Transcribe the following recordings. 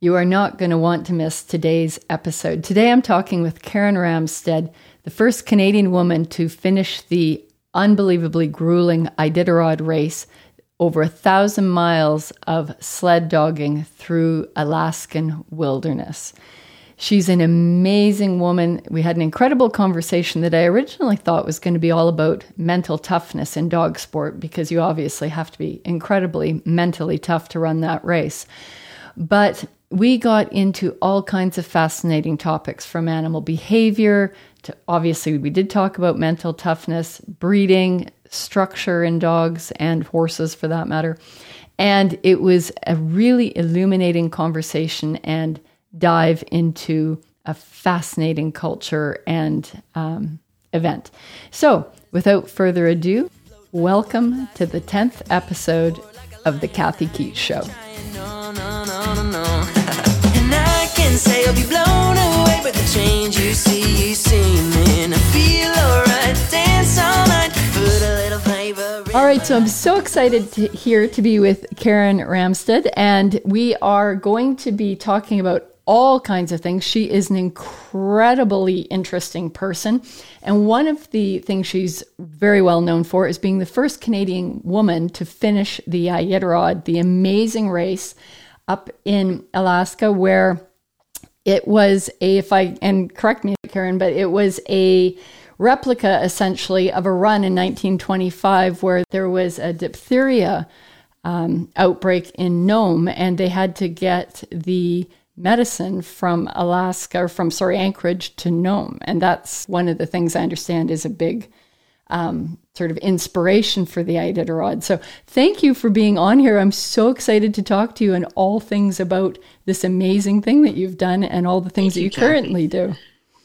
You are not going to want to miss today's episode. Today I'm talking with Karen Ramstead, the first Canadian woman to finish the unbelievably grueling Iditarod race, over a thousand miles of sled dogging through Alaskan wilderness. She's an amazing woman. We had an incredible conversation that I originally thought was going to be all about mental toughness in dog sport because you obviously have to be incredibly mentally tough to run that race. But we got into all kinds of fascinating topics from animal behavior to obviously, we did talk about mental toughness, breeding, structure in dogs and horses for that matter. And it was a really illuminating conversation and dive into a fascinating culture and um, event. So, without further ado, welcome to the 10th episode of The Kathy Keats Show alright. So I'm so excited to, here to be with Karen Ramstead, and we are going to be talking about all kinds of things. She is an incredibly interesting person. And one of the things she's very well known for is being the first Canadian woman to finish the Iditarod, the amazing race up in Alaska, where it was a, if I, and correct me, Karen, but it was a replica essentially of a run in 1925 where there was a diphtheria um, outbreak in Nome and they had to get the medicine from Alaska or from, sorry, Anchorage to Nome. And that's one of the things I understand is a big um, sort of inspiration for the Iditarod. So thank you for being on here. I'm so excited to talk to you and all things about this amazing thing that you've done and all the things thank that you, you currently do.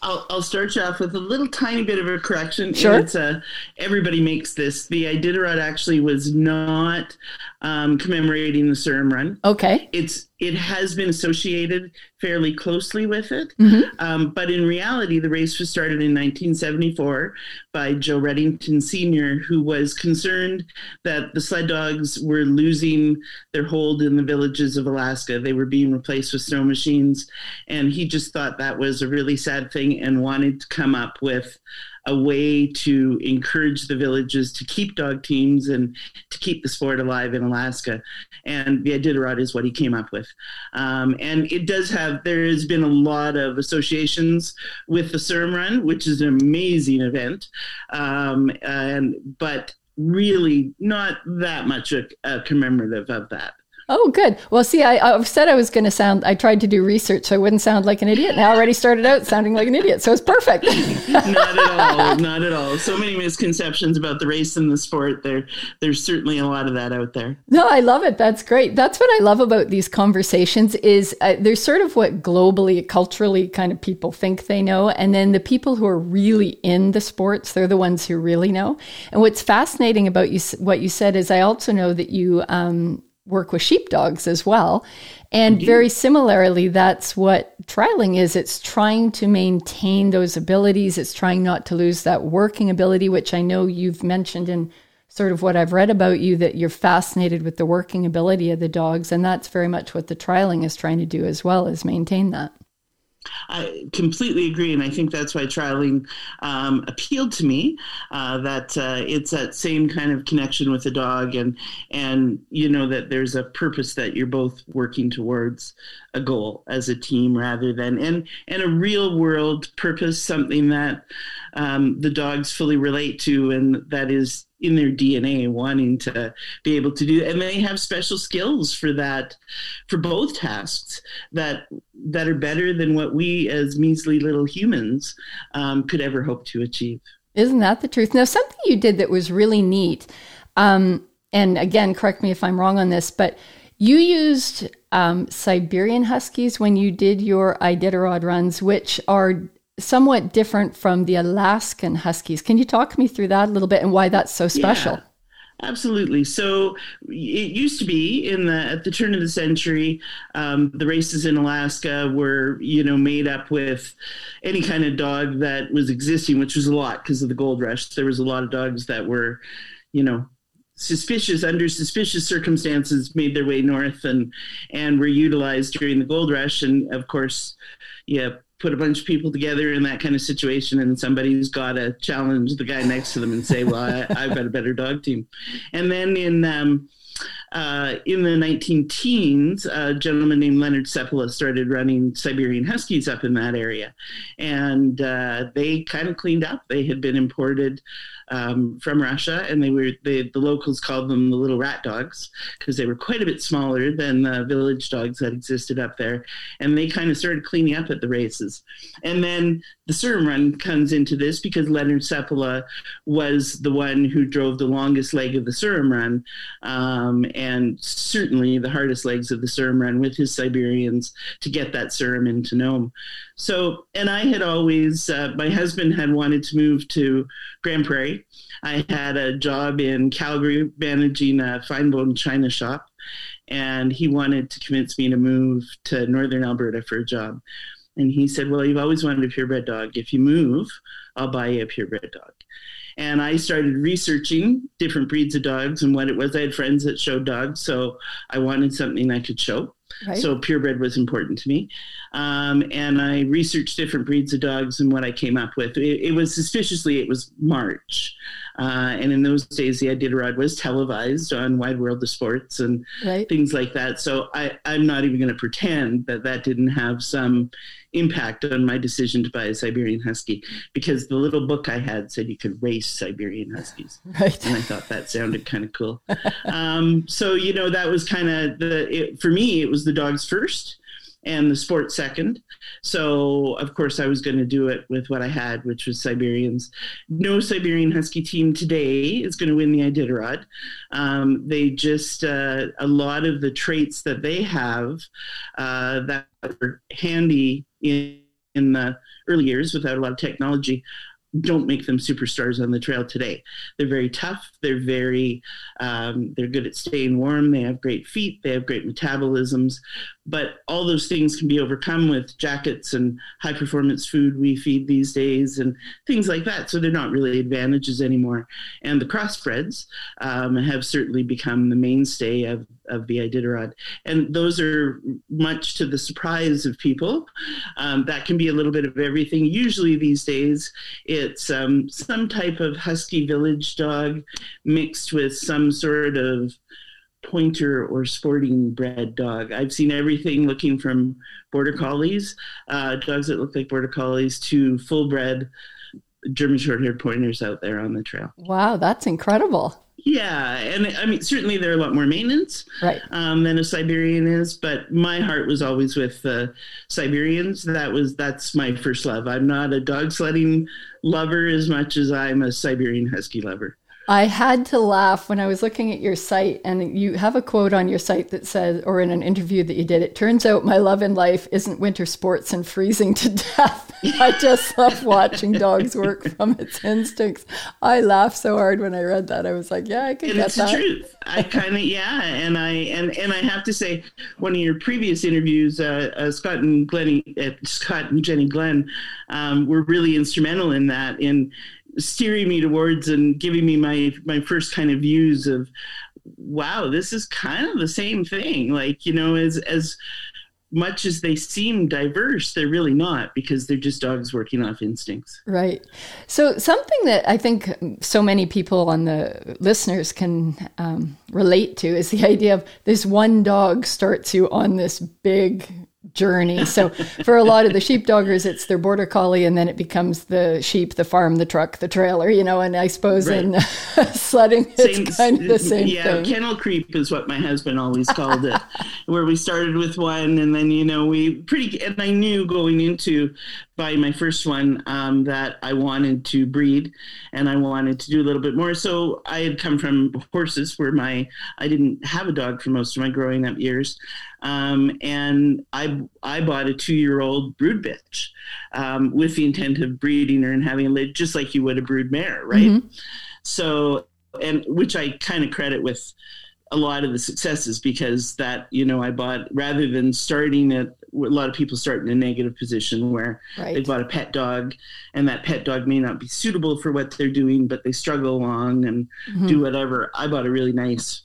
I'll, I'll start you off with a little tiny bit of a correction. Sure. It's a, everybody makes this. The Iditarod actually was not um, commemorating the Serum Run. Okay. It's it has been associated fairly closely with it, mm-hmm. um, but in reality, the race was started in 1974 by Joe Redington Sr., who was concerned that the sled dogs were losing their hold in the villages of Alaska. They were being replaced with snow machines, and he just thought that was a really sad thing and wanted to come up with a way to encourage the villages to keep dog teams and to keep the sport alive in Alaska. And the Iditarod is what he came up with. Um, and it does have, there has been a lot of associations with the Serum Run, which is an amazing event. Um, and, but really not that much a, a commemorative of that. Oh, good. Well, see, I, I said I was going to sound, I tried to do research so I wouldn't sound like an idiot. And I already started out sounding like an idiot. So it's perfect. not at all. Not at all. So many misconceptions about the race and the sport. There, there's certainly a lot of that out there. No, I love it. That's great. That's what I love about these conversations is uh, there's sort of what globally, culturally kind of people think they know. And then the people who are really in the sports, they're the ones who really know. And what's fascinating about you, what you said is I also know that you, um, work with sheepdogs as well. And Indeed. very similarly, that's what trialing is. It's trying to maintain those abilities. It's trying not to lose that working ability, which I know you've mentioned in sort of what I've read about you that you're fascinated with the working ability of the dogs. And that's very much what the trialing is trying to do as well, is maintain that. I completely agree, and I think that's why trialing um, appealed to me. Uh, that uh, it's that same kind of connection with the dog, and and you know that there's a purpose that you're both working towards a goal as a team, rather than and and a real world purpose, something that um, the dogs fully relate to, and that is in their DNA wanting to be able to do and they have special skills for that for both tasks that that are better than what we as measly little humans um, could ever hope to achieve. Isn't that the truth? Now something you did that was really neat um, and again correct me if i'm wrong on this but you used um, Siberian Huskies when you did your Iditarod runs, which are somewhat different from the Alaskan Huskies. Can you talk me through that a little bit and why that's so special? Yeah. Absolutely. So it used to be in the at the turn of the century, um, the races in Alaska were you know made up with any kind of dog that was existing, which was a lot because of the gold rush. There was a lot of dogs that were, you know, suspicious under suspicious circumstances made their way north and and were utilized during the gold rush and of course yeah put a bunch of people together in that kind of situation and somebody's got to challenge the guy next to them and say well I, have got a better dog team and then in um, uh, in the 19 teens, a gentleman named Leonard Seppala started running Siberian Huskies up in that area. And uh, they kind of cleaned up. They had been imported um, from Russia, and they were they, the locals called them the little rat dogs because they were quite a bit smaller than the village dogs that existed up there. And they kind of started cleaning up at the races. And then the Serum Run comes into this because Leonard Seppala was the one who drove the longest leg of the Serum Run, um, and certainly the hardest legs of the Serum Run with his Siberians to get that serum into Nome. So, and I had always, uh, my husband had wanted to move to Grande Prairie. I had a job in Calgary managing a fine bone china shop, and he wanted to convince me to move to Northern Alberta for a job. And he said, Well, you've always wanted a purebred dog. If you move, I'll buy you a purebred dog. And I started researching different breeds of dogs and what it was. I had friends that showed dogs, so I wanted something I could show. Right. So purebred was important to me. Um, and I researched different breeds of dogs and what I came up with. It, it was suspiciously, it was March. Uh, and in those days, the Iditarod was televised on Wide World of Sports and right. things like that. So I, I'm not even going to pretend that that didn't have some impact on my decision to buy a Siberian Husky because the little book I had said you could race Siberian Huskies. Right. And I thought that sounded kind of cool. um, so, you know, that was kind of the, it, for me, it was the dogs first and the sport second. So, of course, I was going to do it with what I had, which was Siberians. No Siberian Husky team today is going to win the Iditarod. Um, they just, uh, a lot of the traits that they have uh, that are handy in, in the early years without a lot of technology don't make them superstars on the trail today. They're very tough. They're very, um, they're good at staying warm. They have great feet. They have great metabolisms. But all those things can be overcome with jackets and high performance food we feed these days and things like that. So they're not really advantages anymore. And the crossbreds um, have certainly become the mainstay of, of the Iditarod. And those are much to the surprise of people. Um, that can be a little bit of everything. Usually these days, it's um, some type of husky village dog mixed with some sort of pointer or sporting bred dog. I've seen everything looking from border collies, uh, dogs that look like border collies, to full bred German short haired pointers out there on the trail. Wow, that's incredible. Yeah, and I mean, certainly they're a lot more maintenance right. um, than a Siberian is, but my heart was always with the uh, Siberians. That was that's my first love. I'm not a dog sledding lover as much as I'm a Siberian Husky lover. I had to laugh when I was looking at your site, and you have a quote on your site that says, or in an interview that you did, it turns out my love in life isn't winter sports and freezing to death. I just love watching dogs work from its instincts. I laughed so hard when I read that. I was like, yeah, I can and get it's that. the truth. I kind of, yeah. And I, and, and I have to say, one of your previous interviews, uh, uh, Scott and Glenny, uh, Scott and Jenny Glenn, um, were really instrumental in that, in, steering me towards and giving me my my first kind of views of wow this is kind of the same thing like you know as as much as they seem diverse, they're really not because they're just dogs working off instincts. Right. So, something that I think so many people on the listeners can um, relate to is the idea of this one dog starts you on this big journey. So for a lot of the sheepdoggers, it's their border collie, and then it becomes the sheep, the farm, the truck, the trailer. You know, and I suppose right. in sledding, it's same, kind of the same yeah, thing. kennel creep is what my husband always called it, where we started with one, and then you know we pretty. And I knew going into buying my first one um, that I wanted to breed, and I wanted to do a little bit more. So I had come from horses, where my I didn't have a dog for most of my growing up years. Um, and I I bought a two year old brood bitch um, with the intent of breeding her and having a lid just like you would a brood mare, right? Mm-hmm. So and which I kind of credit with a lot of the successes because that you know I bought rather than starting at a lot of people start in a negative position where right. they've got a pet dog and that pet dog may not be suitable for what they're doing, but they struggle along and mm-hmm. do whatever. I bought a really nice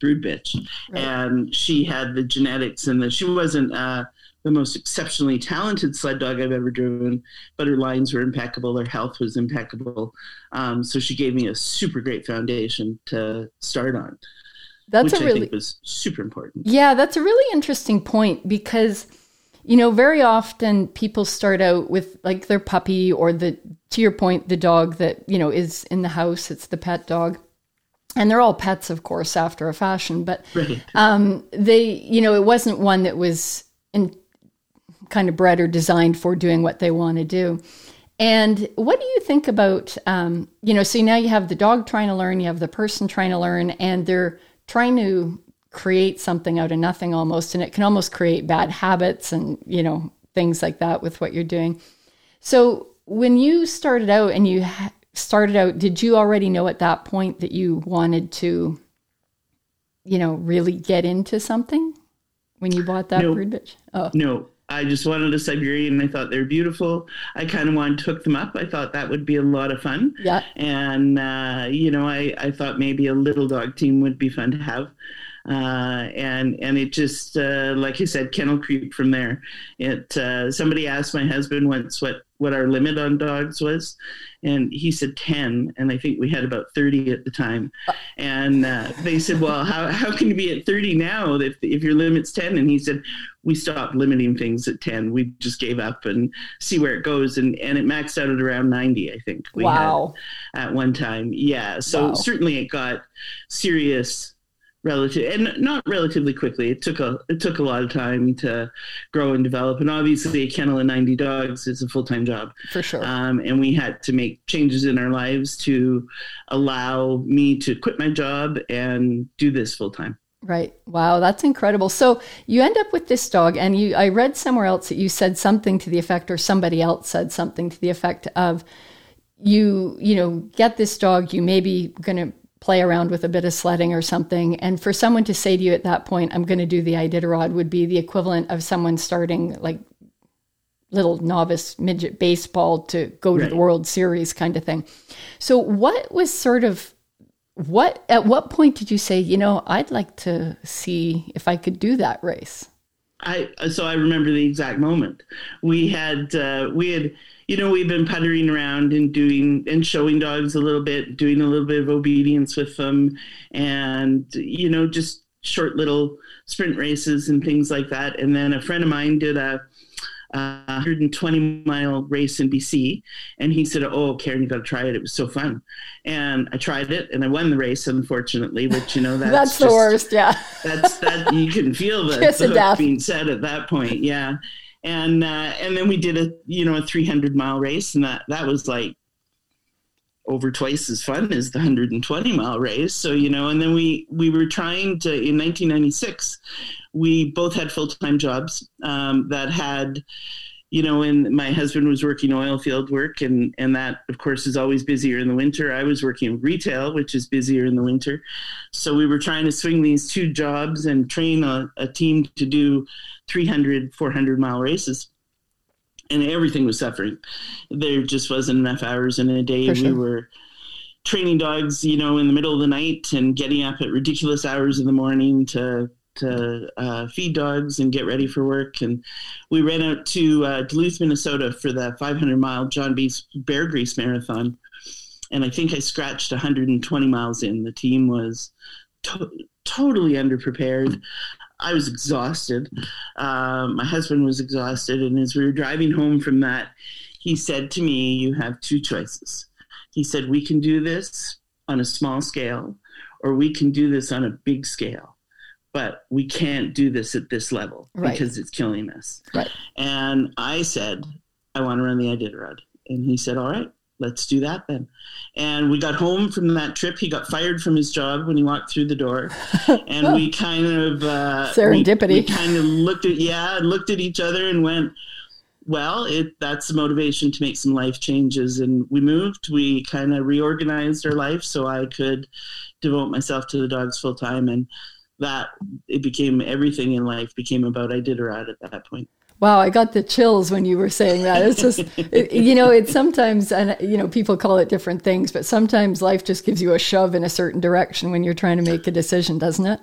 brood bitch right. and she had the genetics and the, she wasn't, uh, the most exceptionally talented sled dog I've ever driven, but her lines were impeccable. Her health was impeccable. Um, so she gave me a super great foundation to start on. That's which a really, I think was super important. Yeah, that's a really interesting point because you know very often people start out with like their puppy or the to your point the dog that you know is in the house. It's the pet dog and they're all pets, of course, after a fashion. But right. um, they, you know, it wasn't one that was in, kind of bred or designed for doing what they want to do. And what do you think about, um, you know, so now you have the dog trying to learn, you have the person trying to learn, and they're trying to create something out of nothing almost. And it can almost create bad habits and, you know, things like that with what you're doing. So when you started out and you ha- started out, did you already know at that point that you wanted to, you know, really get into something when you bought that no, brood bitch? Oh. No, I just wanted a Siberian. I thought they're beautiful. I kind of wanted to hook them up. I thought that would be a lot of fun. Yeah. And, uh, you know, I, I thought maybe a little dog team would be fun to have. Uh, and and it just uh, like you said, kennel creep from there. It uh, somebody asked my husband once what what our limit on dogs was, and he said 10 and i think we had about 30 at the time. And uh, they said well how, how can you be at 30 now if, if your limit's 10 and he said we stopped limiting things at 10 we just gave up and see where it goes. And, and it maxed out at around 90 i think we wow. had at one time. Yeah so wow. certainly it got serious relative and not relatively quickly. It took a it took a lot of time to grow and develop. And obviously, a kennel of ninety dogs is a full time job for sure. Um, and we had to make changes in our lives to allow me to quit my job and do this full time. Right. Wow, that's incredible. So you end up with this dog, and you I read somewhere else that you said something to the effect, or somebody else said something to the effect of you you know get this dog you may be going to play around with a bit of sledding or something. And for someone to say to you at that point, I'm going to do the Iditarod would be the equivalent of someone starting like little novice midget baseball to go right. to the World Series kind of thing. So what was sort of what at what point did you say, you know, I'd like to see if I could do that race? I so I remember the exact moment. We had uh, we had you know, we've been puttering around and doing and showing dogs a little bit, doing a little bit of obedience with them, and you know, just short little sprint races and things like that. And then a friend of mine did a, a 120 mile race in BC, and he said, "Oh, Karen, you got to try it. It was so fun." And I tried it, and I won the race, unfortunately. Which you know, that's, that's the worst. Yeah, that's that you can feel the, the hook being said at that point. Yeah and uh, and then we did a you know a 300 mile race, and that that was like over twice as fun as the 120 mile race. So you know, and then we we were trying to in 1996, we both had full time jobs um, that had you know, and my husband was working oil field work, and and that of course is always busier in the winter. I was working retail, which is busier in the winter. So we were trying to swing these two jobs and train a, a team to do 300, 400 mile races, and everything was suffering. There just wasn't enough hours in a day. Sure. We were training dogs, you know, in the middle of the night and getting up at ridiculous hours in the morning to to uh, feed dogs and get ready for work. And we ran out to uh, Duluth, Minnesota for the 500 mile John B. Beargrease Marathon. And I think I scratched 120 miles in. The team was to- totally underprepared. I was exhausted. Uh, my husband was exhausted. And as we were driving home from that, he said to me, You have two choices. He said, We can do this on a small scale, or we can do this on a big scale but we can't do this at this level right. because it's killing us. Right. And I said, I want to run the Iditarod. And he said, All right, let's do that then. And we got home from that trip. He got fired from his job when he walked through the door. And we kind of uh, serendipity. We, we kind of looked at yeah, looked at each other and went, well, it that's the motivation to make some life changes. And we moved. We kind of reorganized our life so I could devote myself to the dogs full time. And that it became everything in life became about Iditarod at that point. Wow, I got the chills when you were saying that. It's just, it, you know, it's sometimes, and you know, people call it different things, but sometimes life just gives you a shove in a certain direction when you're trying to make a decision, doesn't it?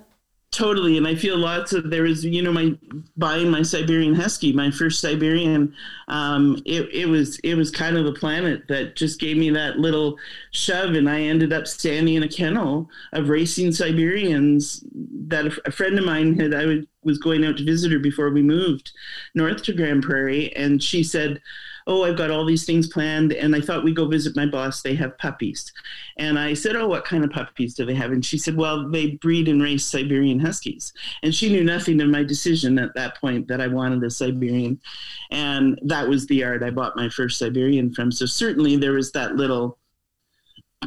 Totally, and I feel lots of there was you know my buying my Siberian Husky, my first Siberian. Um, it it was it was kind of the planet that just gave me that little shove, and I ended up standing in a kennel of racing Siberians that a, a friend of mine had. I would, was going out to visit her before we moved north to Grande Prairie, and she said oh, I've got all these things planned. And I thought we'd go visit my boss. They have puppies. And I said, oh, what kind of puppies do they have? And she said, well, they breed and race Siberian Huskies. And she knew nothing of my decision at that point that I wanted a Siberian. And that was the yard I bought my first Siberian from. So certainly there was that little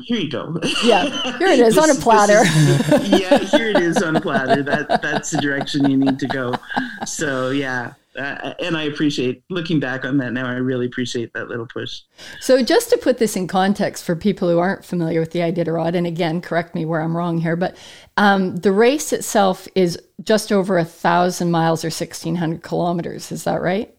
here you go. Yeah, here it is this, on a platter. Is, yeah, here it is on a platter. That that's the direction you need to go. So yeah, uh, and I appreciate looking back on that now. I really appreciate that little push. So, just to put this in context for people who aren't familiar with the Iditarod, and again, correct me where I'm wrong here, but um, the race itself is just over a thousand miles or 1,600 kilometers. Is that right?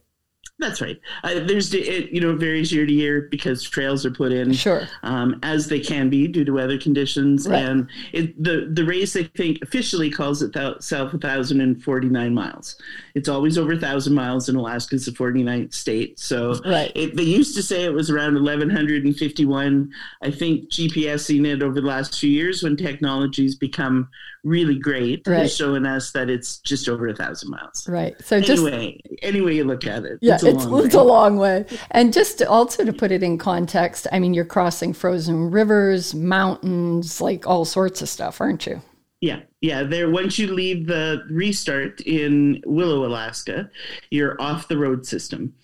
That's right. Uh, there's it, you know it varies year to year because trails are put in sure um, as they can be due to weather conditions right. and it, the the race I think officially calls itself 1,049 miles. It's always over a thousand miles in Alaska. It's a 49th state, so right. It, they used to say it was around 1,151. I think GPSing it over the last few years when technology's become really great right. is showing us that it's just over a thousand miles. Right. So anyway, just, anyway you look at it, yeah, it's, a, it's, long it's a long way. And just to, also to put it in context, I mean, you're crossing frozen rivers, mountains, like all sorts of stuff, aren't you? Yeah, yeah. There, once you leave the restart in Willow, Alaska, you're off the road system,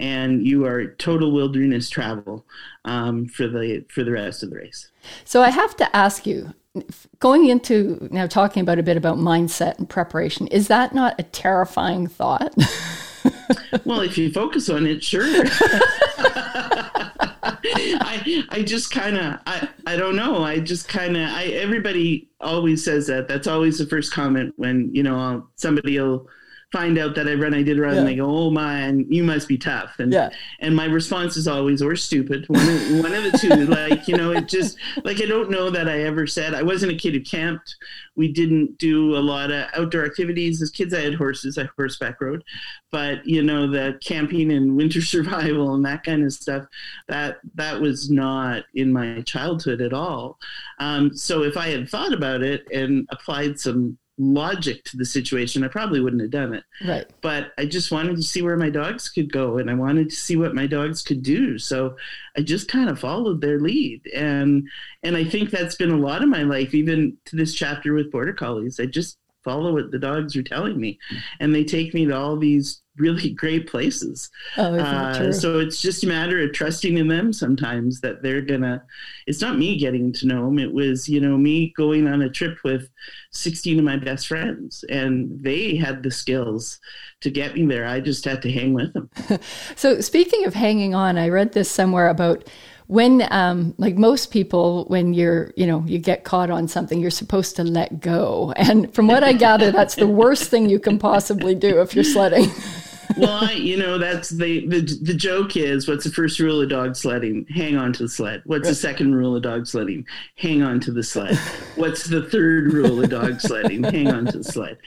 and you are total wilderness travel um, for the for the rest of the race. So I have to ask you, going into now talking about a bit about mindset and preparation, is that not a terrifying thought? well, if you focus on it, sure. I I just kind of I I don't know. I just kind of I everybody always says that. That's always the first comment when you know somebody will find out that I run Iditarod yeah. and they go, "Oh man, you must be tough." And yeah. and my response is always, "Or stupid." One of, one of the two. like you know, it just like I don't know that I ever said I wasn't a kid who camped. We didn't do a lot of outdoor activities as kids. I had horses. I horseback rode, but you know, the camping and winter survival and that kind of stuff that that was not in my childhood at all. Um, so if I had thought about it and applied some logic to the situation, I probably wouldn't have done it. Right. But I just wanted to see where my dogs could go and I wanted to see what my dogs could do. So I just kind of followed their lead. And and I think that's been a lot of my life, even to this chapter with border collies. I just follow what the dogs are telling me. And they take me to all these really great places. Oh, uh, so it's just a matter of trusting in them sometimes that they're gonna. It's not me getting to know them. It was you know me going on a trip with sixteen of my best friends, and they had the skills to get me there. I just had to hang with them. so speaking of hanging on, I read this somewhere about when um, like most people when you're you know you get caught on something you're supposed to let go and from what i gather that's the worst thing you can possibly do if you're sledding well, I, you know, that's the, the the joke is what's the first rule of dog sledding? Hang on to the sled. What's the second rule of dog sledding? Hang on to the sled. What's the third rule of dog sledding? Hang on to the sled.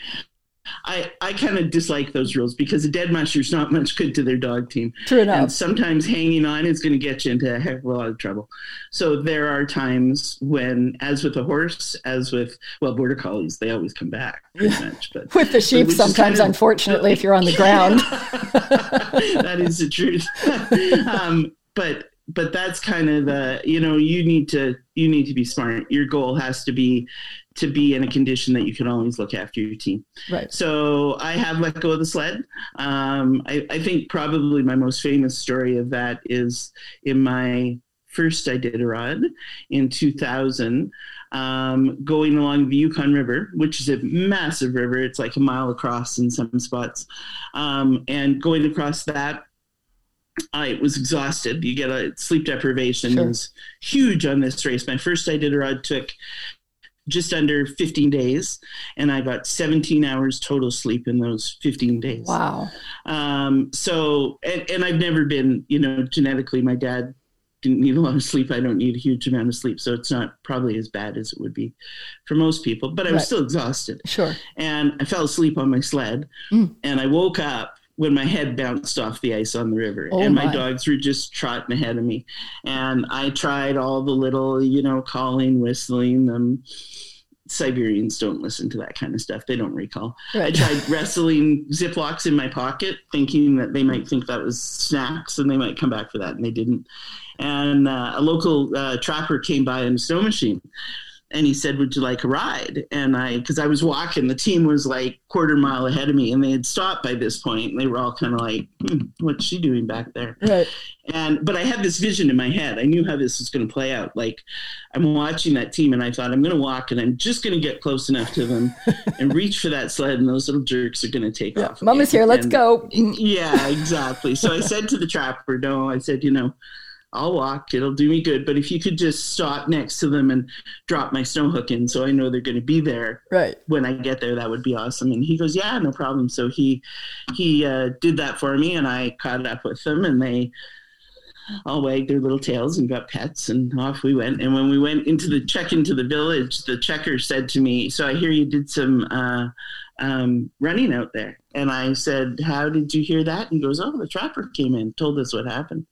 I, I kind of dislike those rules because a dead musher's not much good to their dog team. True enough. And sometimes hanging on is going to get you into a heck of a lot of trouble. So there are times when, as with a horse, as with, well, border collies, they always come back pretty much. But with the sheep, sometimes, kind of, unfortunately, if you're on the ground. that is the truth. um, but but that's kind of the you know you need to you need to be smart your goal has to be to be in a condition that you can always look after your team. Right. So I have let go of the sled. Um, I, I, think probably my most famous story of that is in my first Iditarod in 2000, um, going along the Yukon River, which is a massive river. It's like a mile across in some spots. Um, and going across that I was exhausted. You get a sleep deprivation sure. is huge on this race. My first Iditarod took just under 15 days, and I got 17 hours total sleep in those 15 days. Wow. Um, so, and, and I've never been, you know, genetically, my dad didn't need a lot of sleep. I don't need a huge amount of sleep, so it's not probably as bad as it would be for most people. But I was right. still exhausted. Sure. And I fell asleep on my sled, mm. and I woke up when my head bounced off the ice on the river oh and my. my. dogs were just trotting ahead of me and i tried all the little you know calling whistling them siberians don't listen to that kind of stuff they don't recall right. i tried wrestling ziplocs in my pocket thinking that they might think that was snacks and they might come back for that and they didn't and uh, a local uh, trapper came by in a snow machine and he said, "Would you like a ride?" And I, because I was walking, the team was like quarter mile ahead of me, and they had stopped by this point, and they were all kind of like, hmm, "What's she doing back there?" Right. And but I had this vision in my head. I knew how this was going to play out. Like I'm watching that team, and I thought I'm going to walk, and I'm just going to get close enough to them and reach for that sled, and those little jerks are going to take yeah, off. Mama's here. Let's and, go. yeah, exactly. So I said to the trapper, "No," I said, "You know." I'll walk. It'll do me good. But if you could just stop next to them and drop my snow hook in so I know they're going to be there right when I get there, that would be awesome. And he goes, yeah, no problem. So he he uh, did that for me, and I caught up with them, and they all wagged their little tails and got pets, and off we went. And when we went into the check into the village, the checker said to me, "So I hear you did some." Uh, um, running out there. And I said, How did you hear that? And he goes, Oh, the trapper came in, told us what happened.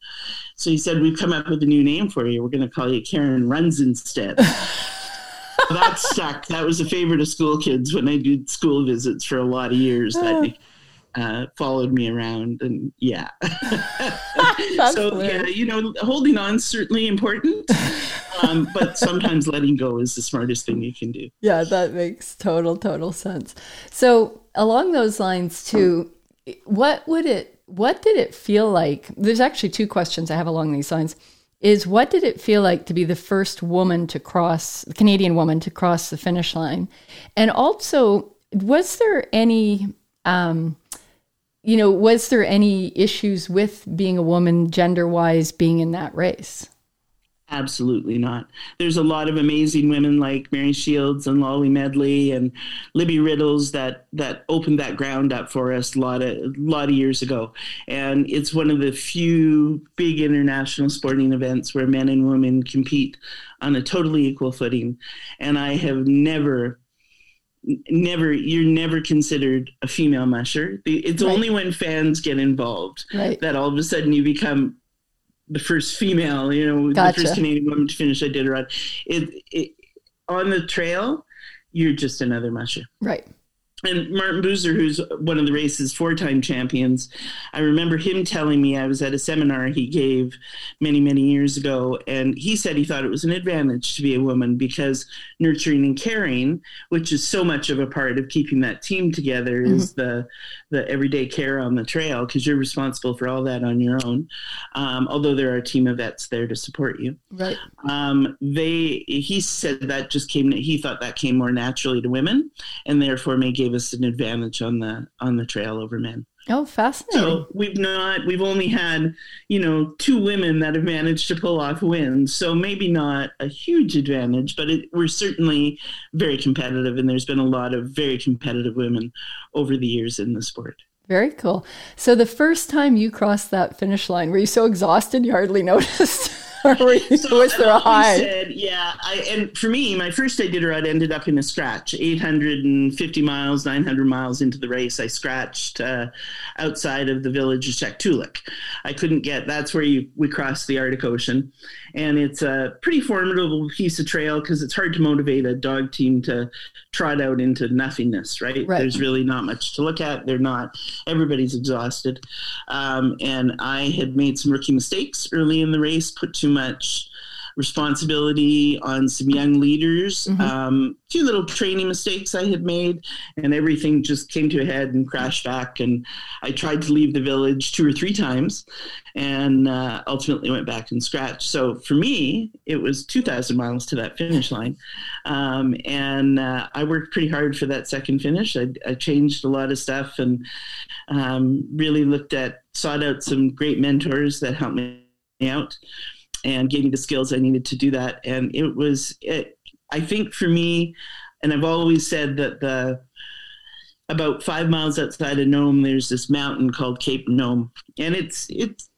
So he said, We've come up with a new name for you. We're going to call you Karen Runs instead. that stuck. That was a favorite of school kids when I did school visits for a lot of years. That uh, followed me around, and yeah. so yeah, you know, holding on certainly important um, but sometimes letting go is the smartest thing you can do. Yeah, that makes total, total sense. So along those lines too, what would it, what did it feel like? There's actually two questions I have along these lines. Is what did it feel like to be the first woman to cross, the Canadian woman to cross the finish line? And also, was there any, um, you know, was there any issues with being a woman gender wise being in that race? Absolutely not. There's a lot of amazing women like Mary Shields and Lolly Medley and Libby Riddles that that opened that ground up for us a lot of a lot of years ago. And it's one of the few big international sporting events where men and women compete on a totally equal footing. And I have never never you're never considered a female musher it's right. only when fans get involved right. that all of a sudden you become the first female, you know, gotcha. the first Canadian woman to finish a Iditarod. It, it on the trail, you're just another musher. Right and Martin Buser, who's one of the race's four-time champions, I remember him telling me I was at a seminar he gave many, many years ago, and he said he thought it was an advantage to be a woman because nurturing and caring, which is so much of a part of keeping that team together, mm-hmm. is the the everyday care on the trail because you're responsible for all that on your own. Um, although there are a team of vets there to support you, right? Um, they he said that just came. He thought that came more naturally to women, and therefore may gave us an advantage on the on the trail over men. Oh, fascinating. So we've not we've only had, you know, two women that have managed to pull off wins. So maybe not a huge advantage, but it, we're certainly very competitive and there's been a lot of very competitive women over the years in the sport. Very cool. So the first time you crossed that finish line, were you so exhausted you hardly noticed? so was there a high? Said, yeah, I, and for me, my first Iditarod ended up in a scratch. 850 miles, 900 miles into the race, I scratched uh, outside of the village of Shaktoolik. I couldn't get. That's where you, we crossed the Arctic Ocean, and it's a pretty formidable piece of trail because it's hard to motivate a dog team to trot out into nothingness. Right? right. There's really not much to look at. They're not. Everybody's exhausted, um, and I had made some rookie mistakes early in the race. Put too much responsibility on some young leaders. Mm-hmm. Um, few little training mistakes I had made, and everything just came to a head and crashed back. And I tried to leave the village two or three times, and uh, ultimately went back and scratched. So for me, it was 2,000 miles to that finish line, um, and uh, I worked pretty hard for that second finish. I, I changed a lot of stuff and um, really looked at sought out some great mentors that helped me out and gave me the skills I needed to do that. And it was it, I think for me, and I've always said that the about five miles outside of Nome, there's this mountain called Cape Nome, and it's it's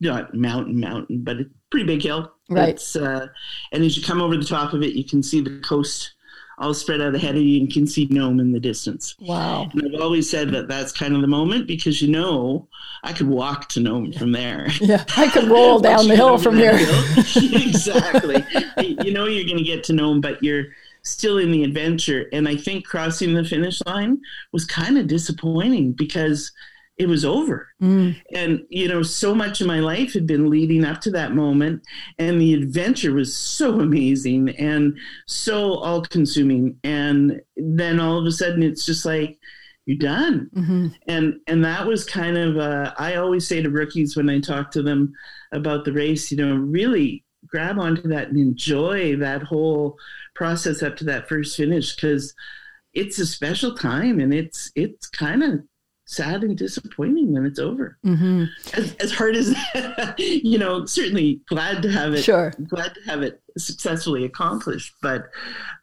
not mountain mountain, but it's pretty big hill. Right. It's, uh, and as you come over the top of it, you can see the coast all spread out ahead of you and can see Nome in the distance. Wow. And I've always said that that's kind of the moment because you know I could walk to Nome from there. Yeah, I could roll down the hill from here. exactly. you know you're going to get to Nome, but you're still in the adventure. And I think crossing the finish line was kind of disappointing because it was over. Mm. And, you know, so much of my life had been leading up to that moment. And the adventure was so amazing and so all consuming. And then all of a sudden it's just like, you're done. Mm-hmm. And and that was kind of uh, I always say to rookies when I talk to them about the race, you know, really grab onto that and enjoy that whole process up to that first finish because it's a special time and it's it's kind of sad and disappointing when it's over. Mm-hmm. As, as, hard as you know, certainly glad to have it. Sure, glad to have it successfully accomplished, but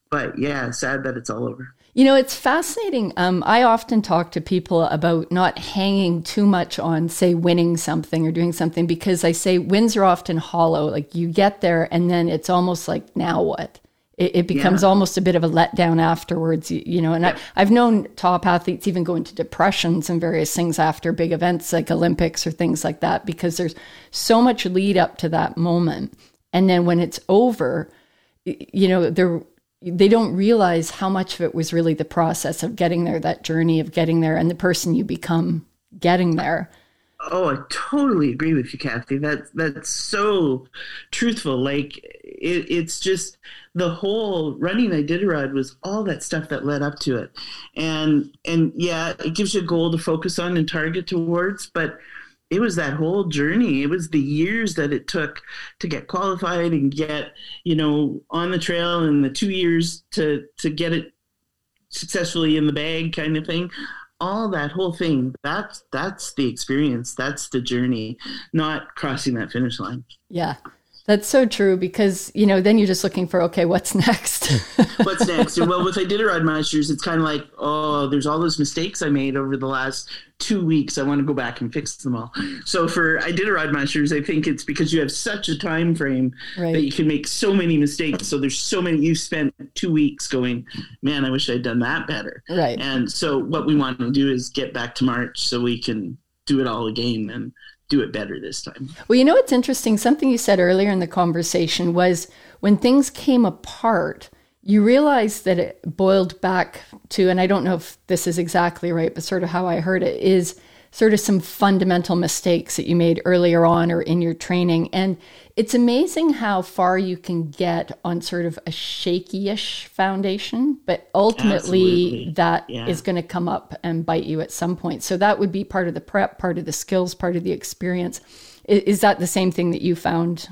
but yeah, sad that it's all over. You know, it's fascinating. Um, I often talk to people about not hanging too much on, say, winning something or doing something because I say wins are often hollow. Like you get there and then it's almost like, now what? It, it becomes yeah. almost a bit of a letdown afterwards, you, you know. And. I, I've known top athletes even go into depressions and various things after big events like Olympics or things like that because there's so much lead up to that moment. And then when it's over, you know, there they don't realize how much of it was really the process of getting there, that journey of getting there, and the person you become getting there. Oh, I totally agree with you, Kathy. That that's so truthful. Like it, it's just the whole running Iditarod was all that stuff that led up to it, and and yeah, it gives you a goal to focus on and target towards, but it was that whole journey. It was the years that it took to get qualified and get, you know, on the trail and the two years to to get it successfully in the bag kind of thing. All that whole thing, that's that's the experience. That's the journey, not crossing that finish line. Yeah. That's so true because you know then you're just looking for okay what's next. what's next? And well, with Iditarod Masters, it's kind of like oh, there's all those mistakes I made over the last two weeks. I want to go back and fix them all. So for Iditarod Masters, I think it's because you have such a time frame right. that you can make so many mistakes. So there's so many. You spent two weeks going, man, I wish I'd done that better. Right. And so what we want to do is get back to March so we can do it all again and do it better this time. Well, you know what's interesting? Something you said earlier in the conversation was when things came apart, you realized that it boiled back to, and I don't know if this is exactly right, but sort of how I heard it is sort of some fundamental mistakes that you made earlier on or in your training. And it's amazing how far you can get on sort of a shaky-ish foundation, but ultimately Absolutely. that yeah. is going to come up and bite you at some point. So that would be part of the prep, part of the skills, part of the experience. Is, is that the same thing that you found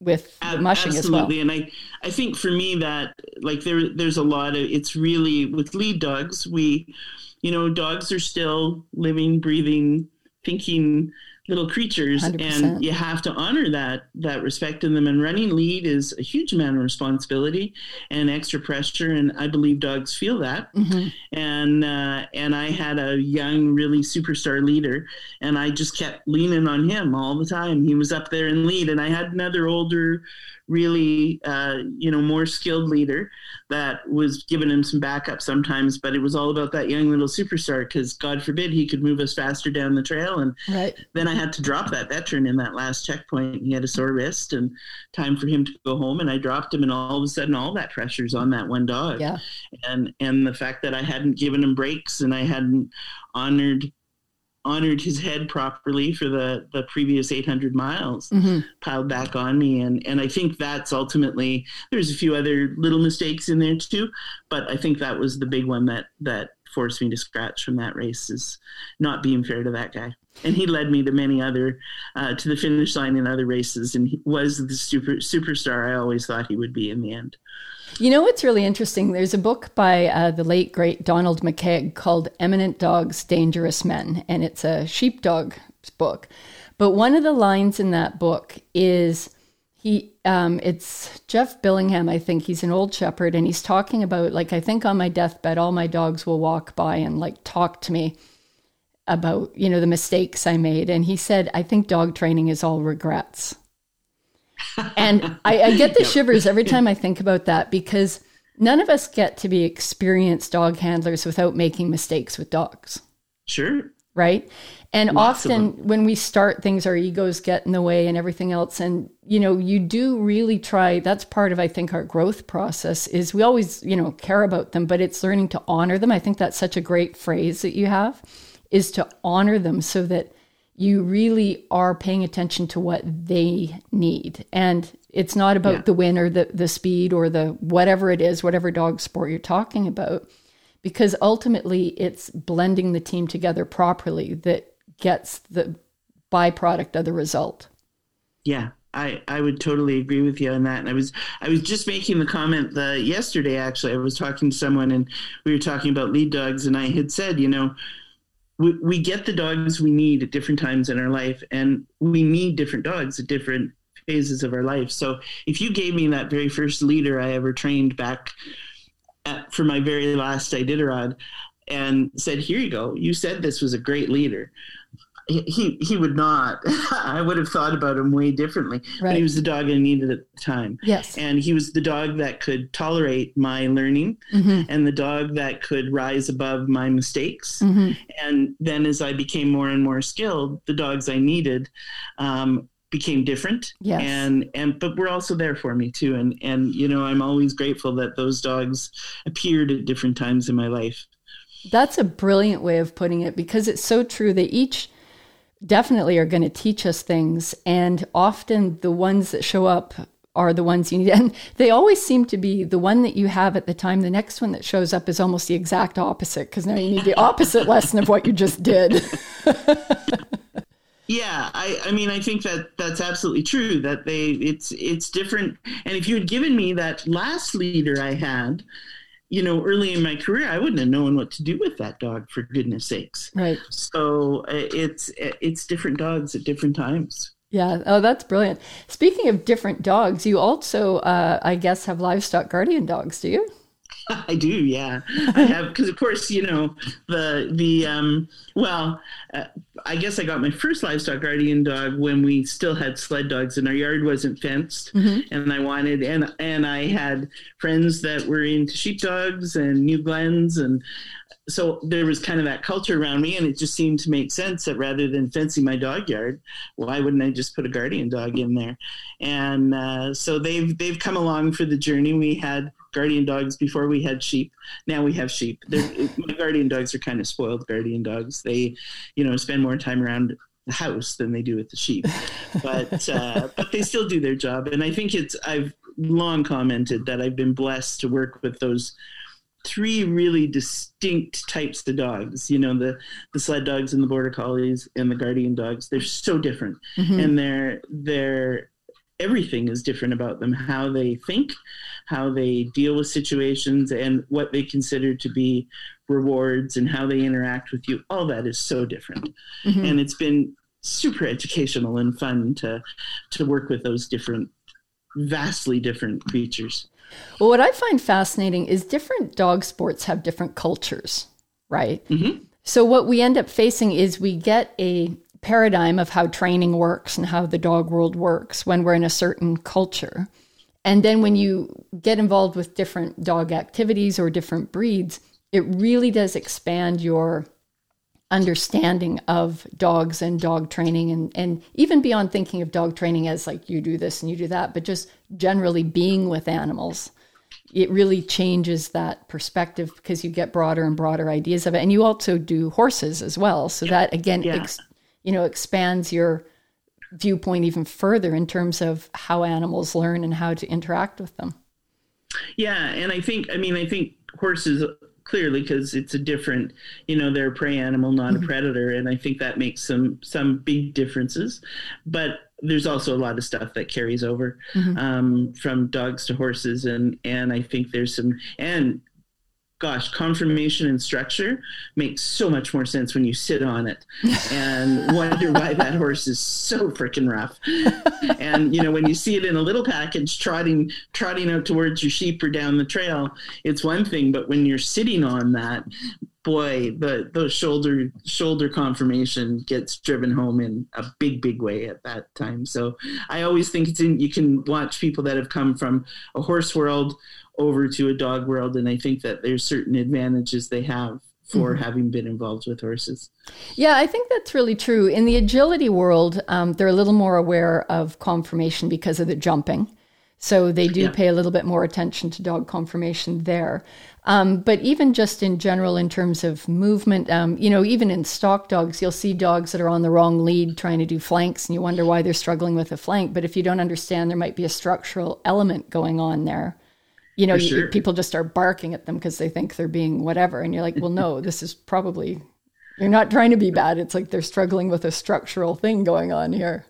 with the mushing Absolutely. as well? And I, I think for me that like there, there's a lot of, it's really with lead dogs, we, you know, dogs are still living, breathing, thinking little creatures 100%. and you have to honor that that respect in them and running lead is a huge amount of responsibility and extra pressure and i believe dogs feel that mm-hmm. and uh, and i had a young really superstar leader and i just kept leaning on him all the time he was up there in lead and i had another older really, uh, you know, more skilled leader that was giving him some backup sometimes. But it was all about that young little superstar because God forbid he could move us faster down the trail. And right. then I had to drop that veteran in that last checkpoint. He had a sore wrist and time for him to go home. And I dropped him, and all of a sudden, all that pressure's on that one dog. Yeah. And and the fact that I hadn't given him breaks and I hadn't honored honored his head properly for the the previous 800 miles mm-hmm. piled back on me and and I think that's ultimately there's a few other little mistakes in there too but I think that was the big one that that forced me to scratch from that race is not being fair to that guy and he led me to many other uh, to the finish line in other races and he was the super superstar I always thought he would be in the end you know what's really interesting? There's a book by uh, the late great Donald McCaig called Eminent Dogs, Dangerous Men, and it's a sheepdog book. But one of the lines in that book is he um, it's jeff billingham i think he's an old shepherd and he's talking about like i think on my deathbed all my dogs will walk by and like talk to me about you know the mistakes i made. And he said i think dog training is all regrets. And I, I, get the shivers every time i think about that because none of us get to be experienced dog handlers without making mistakes with dogs. Sure. Right? And Lots often when we start things, our egos get in the way and everything else. And, you know, you do really try, that's part of, I think, our growth process is we always, you know, care about them, but it's learning to honor them. I think that's such a great phrase that you have is to honor them so that you really are paying attention to what they need. And it's not about yeah. the win or the, the speed or the whatever it is, whatever dog sport you're talking about because ultimately it's blending the team together properly that gets the byproduct of the result. Yeah, I, I would totally agree with you on that. And I was I was just making the comment the yesterday actually. I was talking to someone and we were talking about lead dogs and I had said, you know, we, we get the dogs we need at different times in our life and we need different dogs at different phases of our life. So if you gave me that very first leader I ever trained back at, for my very last Iditarod and said, "Here you go. You said this was a great leader." He he would not. I would have thought about him way differently. Right. But he was the dog I needed at the time. Yes. And he was the dog that could tolerate my learning mm-hmm. and the dog that could rise above my mistakes. Mm-hmm. And then as I became more and more skilled, the dogs I needed um, became different. Yes. And and but we're also there for me too. And and you know, I'm always grateful that those dogs appeared at different times in my life. That's a brilliant way of putting it because it's so true. They each definitely are going to teach us things. And often the ones that show up are the ones you need. And they always seem to be the one that you have at the time. The next one that shows up is almost the exact opposite because now you need the opposite lesson of what you just did. yeah, I, I mean, I think that that's absolutely true. That they, it's, it's different. And if you had given me that last leader I had, you know, early in my career, I wouldn't have known what to do with that dog for goodness sakes. Right. So uh, it's it's different dogs at different times. Yeah. Oh, that's brilliant. Speaking of different dogs, you also, uh, I guess, have livestock guardian dogs, do you? I do, yeah. I have because, of course, you know the the um, well, uh, I guess I got my first livestock guardian dog when we still had sled dogs and our yard wasn't fenced, mm-hmm. and I wanted and and I had friends that were into sheep dogs and New Glens and so there was kind of that culture around me and it just seemed to make sense that rather than fencing my dog yard why wouldn't i just put a guardian dog in there and uh, so they've they've come along for the journey we had guardian dogs before we had sheep. Now we have sheep. my guardian dogs are kind of spoiled guardian dogs. They, you know, spend more time around the house than they do with the sheep, but uh, but they still do their job. And I think it's I've long commented that I've been blessed to work with those three really distinct types of dogs you know the the sled dogs and the border collies and the guardian dogs they're so different mm-hmm. and they're they're everything is different about them how they think how they deal with situations and what they consider to be rewards and how they interact with you all that is so different mm-hmm. and it's been super educational and fun to to work with those different vastly different creatures well what i find fascinating is different dog sports have different cultures right mm-hmm. so what we end up facing is we get a paradigm of how training works and how the dog world works when we're in a certain culture. And then when you get involved with different dog activities or different breeds, it really does expand your understanding of dogs and dog training and, and even beyond thinking of dog training as like you do this and you do that, but just generally being with animals. It really changes that perspective because you get broader and broader ideas of it. And you also do horses as well. So that again yeah. ex- you know, expands your viewpoint even further in terms of how animals learn and how to interact with them. Yeah, and I think I mean I think horses clearly because it's a different you know they're a prey animal not mm-hmm. a predator and i think that makes some some big differences but there's also a lot of stuff that carries over mm-hmm. um, from dogs to horses and and i think there's some and gosh, conformation and structure makes so much more sense when you sit on it and wonder why that horse is so freaking rough. and you know, when you see it in a little package trotting trotting out towards your sheep or down the trail, it's one thing, but when you're sitting on that, boy, the the shoulder shoulder conformation gets driven home in a big, big way at that time. So I always think it's in you can watch people that have come from a horse world over to a dog world, and I think that there's certain advantages they have for mm-hmm. having been involved with horses. Yeah, I think that's really true. In the agility world, um, they're a little more aware of conformation because of the jumping. So they do yeah. pay a little bit more attention to dog conformation there. Um, but even just in general, in terms of movement, um, you know, even in stock dogs, you'll see dogs that are on the wrong lead trying to do flanks, and you wonder why they're struggling with a flank. But if you don't understand, there might be a structural element going on there you know, sure. you, people just start barking at them because they think they're being whatever. And you're like, well, no, this is probably, you're not trying to be bad. It's like they're struggling with a structural thing going on here.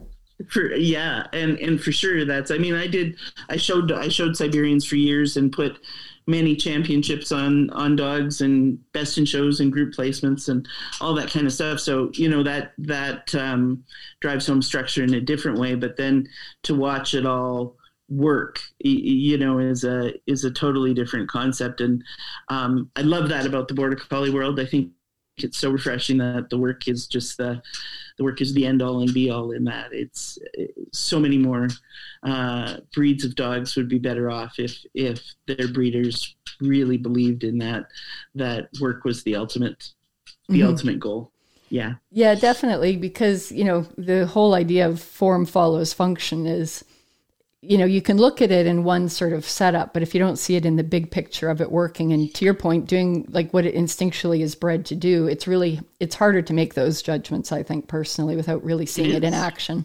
For, yeah, and and for sure that's. I mean, I did. I showed I showed Siberians for years and put many championships on on dogs and best in shows and group placements and all that kind of stuff. So you know that that um, drives home structure in a different way. But then to watch it all work you know is a is a totally different concept. And um, i love that about the border collie world. I think it's so refreshing that the work is just the the work is the end all and be all in that. It's, so many more uh, breeds of dogs would be better off if if their breeders really believed in that that work was the ultimate the mm-hmm. ultimate goal. Yeah. Yeah definitely because you know the whole idea of form follows function is you know you can look at it in one sort of setup but if you don't see it in the big picture of it working and to your point doing like what it instinctually is bred to do it's really it's harder to make those judgments i think personally without really seeing it, it in action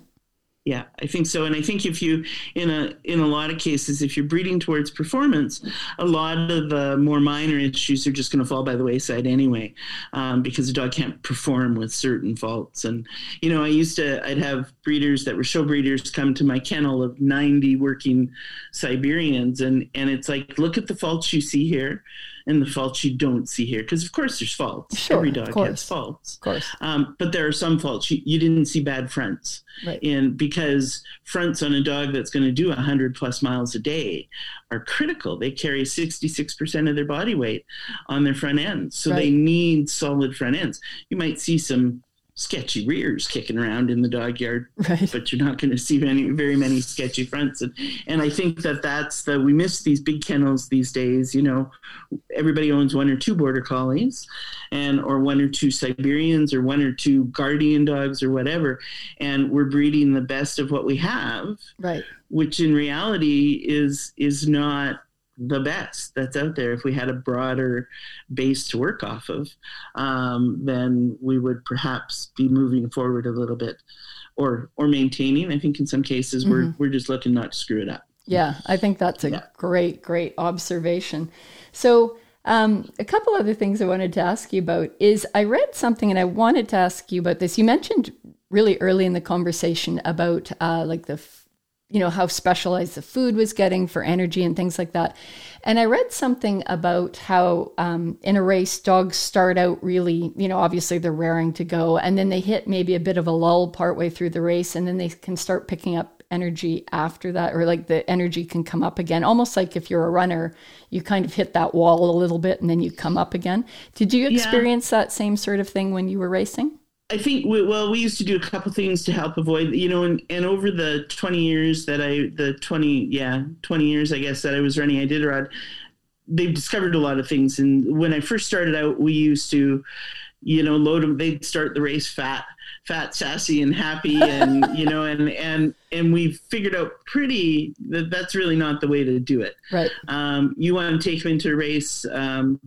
yeah, I think so, and I think if you in a in a lot of cases, if you're breeding towards performance, a lot of the more minor issues are just going to fall by the wayside anyway, um, because the dog can't perform with certain faults. And you know, I used to I'd have breeders that were show breeders come to my kennel of 90 working Siberians, and and it's like, look at the faults you see here and the faults you don't see here. Because of course there's faults. Sure, Every dog has faults. Of course. Um, but there are some faults you, you didn't see bad fronts. Right. And because fronts on a dog that's going to do 100 plus miles a day are critical. They carry 66% of their body weight on their front ends. So right. they need solid front ends. You might see some sketchy rears kicking around in the dog yard, right. but you're not going to see many, very many sketchy fronts. And and I think that that's the we miss these big kennels these days. You know, everybody owns one or two border collies, and or one or two Siberians or one or two guardian dogs or whatever, and we're breeding the best of what we have, right? Which in reality is is not the best that's out there. If we had a broader base to work off of, um, then we would perhaps be moving forward a little bit, or or maintaining. I think in some cases mm-hmm. we're we're just looking not to screw it up. Yeah, I think that's a yeah. great great observation. So. Um, a couple other things I wanted to ask you about is I read something and I wanted to ask you about this. You mentioned really early in the conversation about uh, like the you know, how specialized the food was getting for energy and things like that. And I read something about how um, in a race, dogs start out really, you know, obviously they're raring to go, and then they hit maybe a bit of a lull partway through the race, and then they can start picking up energy after that, or like the energy can come up again. Almost like if you're a runner, you kind of hit that wall a little bit and then you come up again. Did you experience yeah. that same sort of thing when you were racing? I think we, well, we used to do a couple things to help avoid, you know, and, and over the 20 years that I, the 20, yeah, 20 years, I guess that I was running Iditarod, they've discovered a lot of things. And when I first started out, we used to, you know, load them, they'd start the race fat, fat, sassy and happy. And, you know, and, and, and we figured out pretty that that's really not the way to do it. Right. Um, you want to take them into a race, um,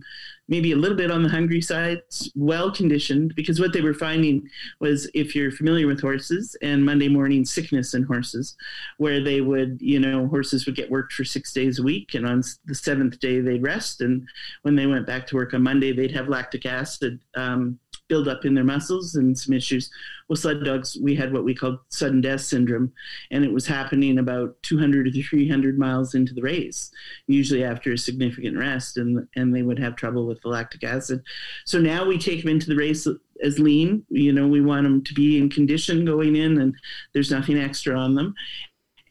maybe a little bit on the hungry side, well conditioned, because what they were finding was if you're familiar with horses and Monday morning sickness in horses, where they would, you know, horses would get worked for six days a week, and on the seventh day they'd rest. And when they went back to work on Monday, they'd have lactic acid um, buildup in their muscles and some issues. Well, sled dogs, we had what we called sudden death syndrome, and it was happening about 200 to 300 miles into the race, usually after a significant rest, and and they would have trouble with the lactic acid. So now we take them into the race as lean. You know, we want them to be in condition going in, and there's nothing extra on them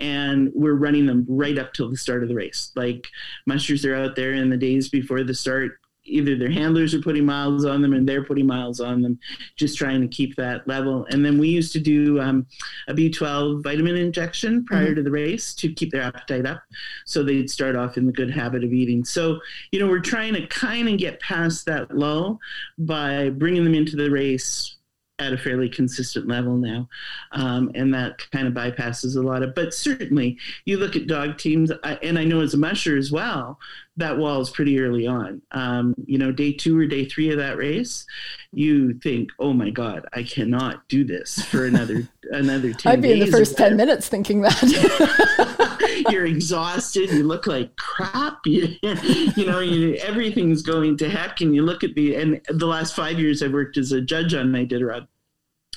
and we're running them right up till the start of the race. Like mushers are out there in the days before the start either their handlers are putting miles on them and they're putting miles on them, just trying to keep that level. And then we used to do um, a B12 vitamin injection prior mm-hmm. to the race to keep their appetite up. So they'd start off in the good habit of eating. So, you know, we're trying to kind of get past that lull by bringing them into the race at a fairly consistent level now, um, and that kind of bypasses a lot of. But certainly, you look at dog teams, and I know as a musher as well, that wall is pretty early on. Um, you know, day two or day three of that race, you think, "Oh my God, I cannot do this for another another 10 I'd be in the first ten minutes thinking that. You're exhausted. You look like crap. You, you know, you, everything's going to heck. And you look at the and the last five years I've worked as a judge on Iditarod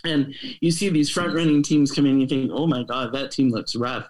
and you see these front running teams come in, you think, oh my God, that team looks rough.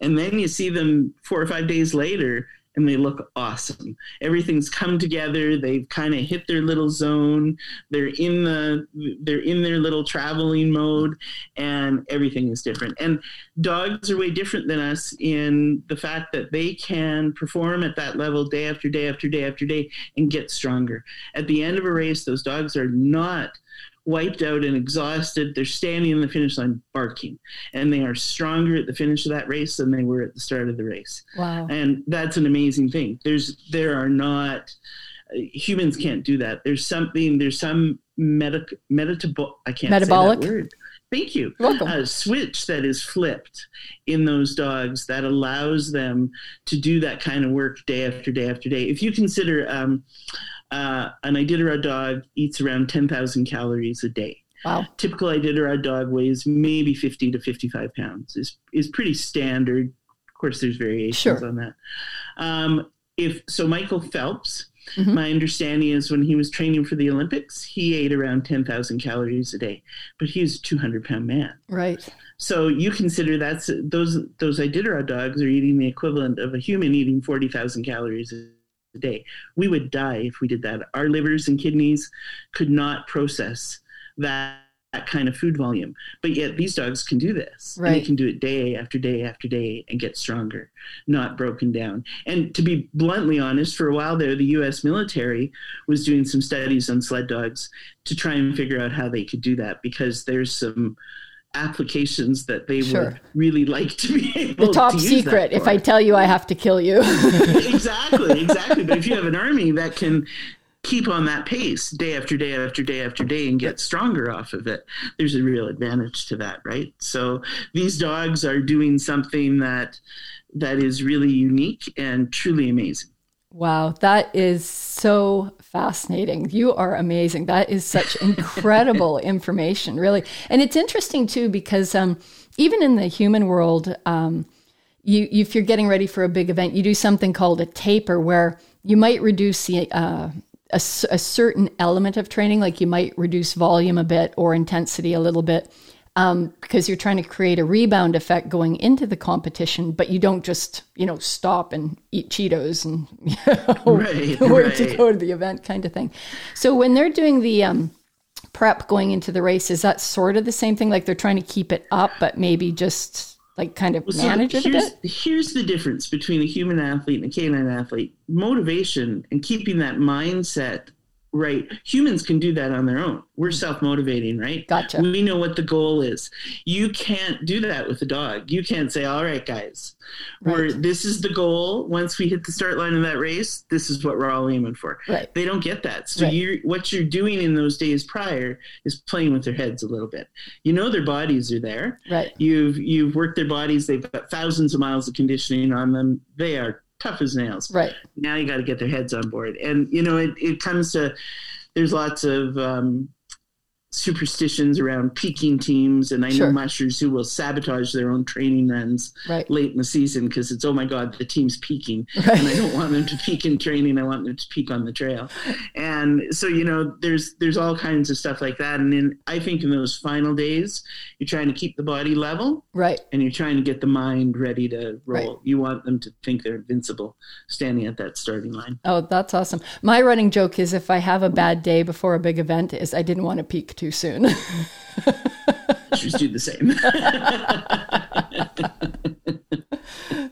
And then you see them four or five days later and they look awesome. Everything's come together. They've kind of hit their little zone. They're in the they're in their little traveling mode and everything is different. And dogs are way different than us in the fact that they can perform at that level day after day after day after day and get stronger. At the end of a race, those dogs are not wiped out and exhausted. They're standing in the finish line barking, and they are stronger at the finish of that race than they were at the start of the race. Wow! And that's an amazing thing. There's there are not uh, humans can't do that. There's something. There's some medic meditable. I can't metabolic word. Thank you. Welcome. A switch that is flipped in those dogs that allows them to do that kind of work day after day after day. If you consider um, uh, an Iditarod dog eats around 10,000 calories a day. Wow. Typical Iditarod dog weighs maybe 50 to 55 pounds. is is pretty standard. Of course, there's variations sure. on that. Um, if so, Michael Phelps. Mm-hmm. My understanding is when he was training for the Olympics, he ate around 10,000 calories a day, but he's a 200 pound man. Right. So you consider that's those those Iditarod dogs are eating the equivalent of a human eating 40,000 calories a day. We would die if we did that. Our livers and kidneys could not process that, that kind of food volume. But yet these dogs can do this. Right. And they can do it day after day after day and get stronger, not broken down. And to be bluntly honest, for a while there, the US military was doing some studies on sled dogs to try and figure out how they could do that because there's some applications that they sure. would really like to be able the top secret if i tell you i have to kill you exactly exactly but if you have an army that can keep on that pace day after day after day after day and get stronger off of it there's a real advantage to that right so these dogs are doing something that that is really unique and truly amazing Wow, that is so fascinating. You are amazing. That is such incredible information, really. And it's interesting too because um, even in the human world, um, you if you're getting ready for a big event, you do something called a taper, where you might reduce the, uh, a, a certain element of training, like you might reduce volume a bit or intensity a little bit um, because you're trying to create a rebound effect going into the competition, but you don't just you know stop and eat Cheetos and you know, right, right. to go to the event kind of thing. So when they're doing the um, prep going into the race, is that sort of the same thing? Like they're trying to keep it up, but maybe just like kind of well, manage so it a bit? Here's the difference between a human athlete and a canine athlete. Motivation and keeping that mindset right? Humans can do that on their own. We're mm. self-motivating right? Gotcha. We know what the goal is. You can't do that with a dog. You can't say all right guys right. we're this is the goal. Once we hit the start line of that race this is what we're all aiming for. Right. They don't get that. So right. you what you're doing in those days prior is playing with their heads a little bit. You know their bodies are there. Right. You've you've worked their bodies. They've got thousands of miles of conditioning on them. They are tough as nails. Right. Now you got to get their heads on board. And, you know, it, it comes to, there's lots of um, superstitions around peaking teams and i sure. know mushers who will sabotage their own training runs right. late in the season because it's oh my god the team's peaking right. and i don't want them to peak in training i want them to peak on the trail and so you know there's there's all kinds of stuff like that and then i think in those final days you're trying to keep the body level right and you're trying to get the mind ready to roll right. you want them to think they're invincible standing at that starting line oh that's awesome my running joke is if i have a bad day before a big event is i didn't want to peak too soon. Should do the same.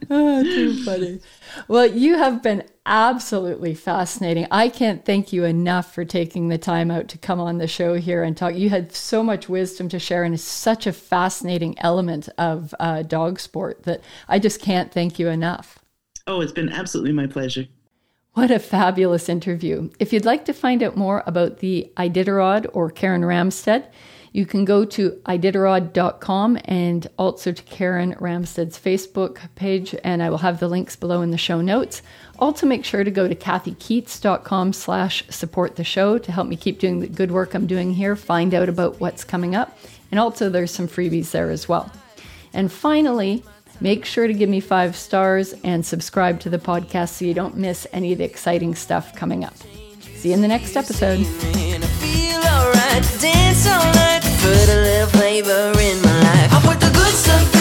oh, too funny. Well, you have been absolutely fascinating. I can't thank you enough for taking the time out to come on the show here and talk. You had so much wisdom to share, and it's such a fascinating element of uh, dog sport that I just can't thank you enough. Oh, it's been absolutely my pleasure. What a fabulous interview. If you'd like to find out more about the Iditarod or Karen Ramstead, you can go to iditarod.com and also to Karen Ramstead's Facebook page, and I will have the links below in the show notes. Also, make sure to go to kathykeats.com slash support the show to help me keep doing the good work I'm doing here, find out about what's coming up, and also there's some freebies there as well. And finally, Make sure to give me five stars and subscribe to the podcast so you don't miss any of the exciting stuff coming up. See you in the next episode. I put the good stuff